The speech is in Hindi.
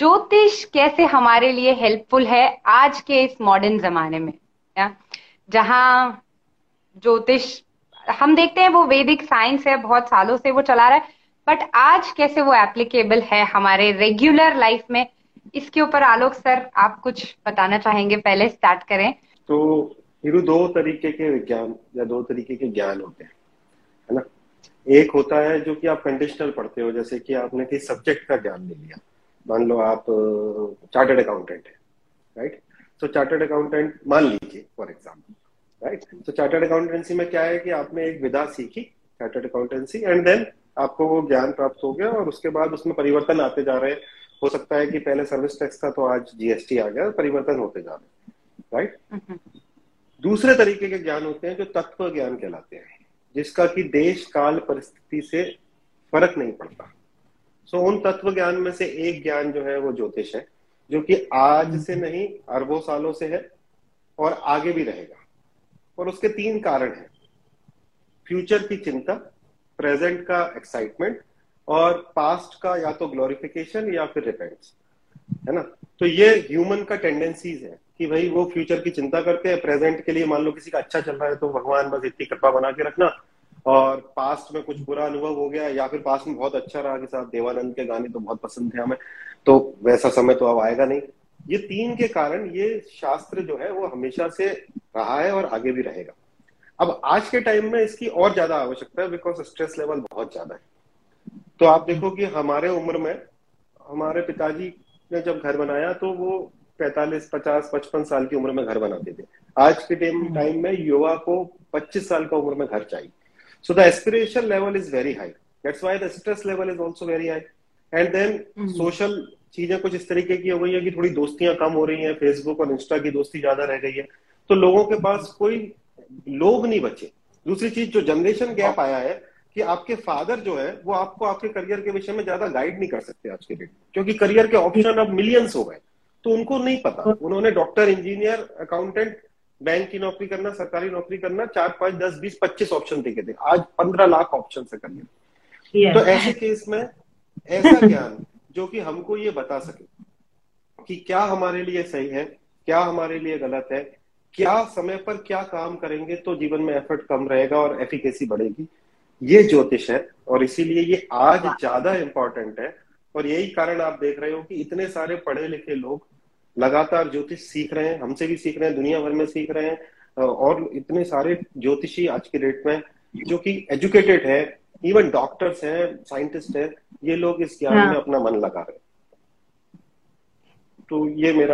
ज्योतिष कैसे हमारे लिए हेल्पफुल है आज के इस मॉडर्न जमाने में जहाँ ज्योतिष, हम देखते हैं वो वैदिक साइंस है, बहुत सालों से वो चला रहा है बट आज कैसे वो एप्लीकेबल है हमारे रेगुलर लाइफ में? इसके ऊपर आलोक सर, आप कुछ बताना चाहेंगे? पहले स्टार्ट करें। तो हीरू दो तरीके के विज्ञान या दो तरीके के ज्ञान होते हैं, है ना? एक होता है जो कि आप कंडीशनल पढ़ते हो, जैसे कि आपने किसी सब्जेक्ट का ज्ञान ले लिया। मान लो आप चार्टर्ड अकाउंटेंट है राइट तो चार्टर्ड अकाउंटेंट मान लीजिए फॉर एग्ज़ाम्पल राइट तो चार्टर्ड अकाउंटेंसी में क्या है कि आपने एक विधा सीखी चार्टर्ड अकाउंटेंसी एंड देन आपको वो ज्ञान प्राप्त हो गया और उसके बाद उसमें परिवर्तन आते जा रहे हैं। हो सकता है कि पहले सर्विस टैक्स था तो आज जीएसटी आ गया परिवर्तन होते जा रहे राइट हम्म। दूसरे तरीके के ज्ञान होते हैं जो तत्व ज्ञान कहलाते हैं जिसका कि देश काल परिस्थिति से फ़र्क नहीं पड़ता। सो so, उन तत्व ज्ञान में से एक ज्ञान जो है वो ज्योतिष है जो कि आज से नहीं अरबों सालों से है और आगे भी रहेगा। और उसके तीन कारण हैं। फ्यूचर की चिंता प्रेजेंट का एक्साइटमेंट और पास्ट का या तो ग्लोरिफिकेशन या फिर रिपेंट्स है ना? तो ये ह्यूमन का टेंडेंसीज है कि भाई वो फ्यूचर की चिंता करते हैं प्रेजेंट के लिए मान लो किसी का अच्छा चल रहा है तो भगवान बस इतनी कृपा बना के रखना और पास्ट में कुछ बुरा अनुभव हो गया या फिर पास्ट में बहुत अच्छा रहा कि साहब देवानंद के गाने तो बहुत पसंद थे हमें तो वैसा समय तो अब आएगा नहीं। ये तीन के कारण ये शास्त्र जो है वो हमेशा से रहा है और आगे भी रहेगा। अब आज के टाइम में इसकी और ज़्यादा आवश्यकता है बिकॉज़ स्ट्रेस लेवल बहुत ज़्यादा है। तो आप देखो कि हमारे उम्र में हमारे पिताजी ने जब घर बनाया तो वो पैतालीस पचास पचपन साल की उम्र में घर बनाते थे। आज के टाइम टाइम में युवा को पच्चीस साल का उम्र में घर चाहिए। So the aspiration level is very high. That's why the stress level is also very high. And then mm-hmm. social चीज़ें कुछ इस तरीके की हो गई है कि थोड़ी दोस्तियाँ कम हो रही हैं। फेसबुक और इंस्टा की दोस्ती ज़्यादा रह गई है। तो लोगों के पास कोई लोग नहीं बचे। दूसरी चीज़ जो जनरेशन गैप आया है कि आपके फादर जो है वो आपको आपके करियर के विषय में ज़्यादा गाइड नहीं कर सकते आज के डेट क्योंकि करियर के ऑप्शन अब मिलियंस हो गए। तो उनको नहीं पता। उन्होंने डॉक्टर इंजीनियर अकाउंटेंट बैंक की नौकरी करना सरकारी नौकरी करना चार पाँच दस बीस पच्चीस ऑप्शन देखे थे आज पंद्रह लाख ऑप्शन से करिए। तो ऐसे केस में ऐसा ज्ञान जो कि हमको ये बता सके कि क्या हमारे लिए सही है क्या हमारे लिए गलत है क्या समय पर क्या काम करेंगे तो जीवन में एफर्ट कम रहेगा और एफिकेसी बढ़ेगी। ये ज्योतिष है और इसीलिए ये आज ज़्यादा इंपॉर्टेंट है। और यही कारण आप देख रहे हो कि इतने सारे पढ़े लिखे लोग लगातार ज्योतिष सीख रहे हैं हमसे भी सीख रहे हैं दुनिया भर में सीख रहे हैं और इतने सारे ज्योतिषी आज के डेट में जो कि एजुकेटेड है इवन डॉक्टर्स हैं साइंटिस्ट हैं ये लोग इस ज्ञान हाँ। में अपना मन लगा रहे हैं तो ये मेरा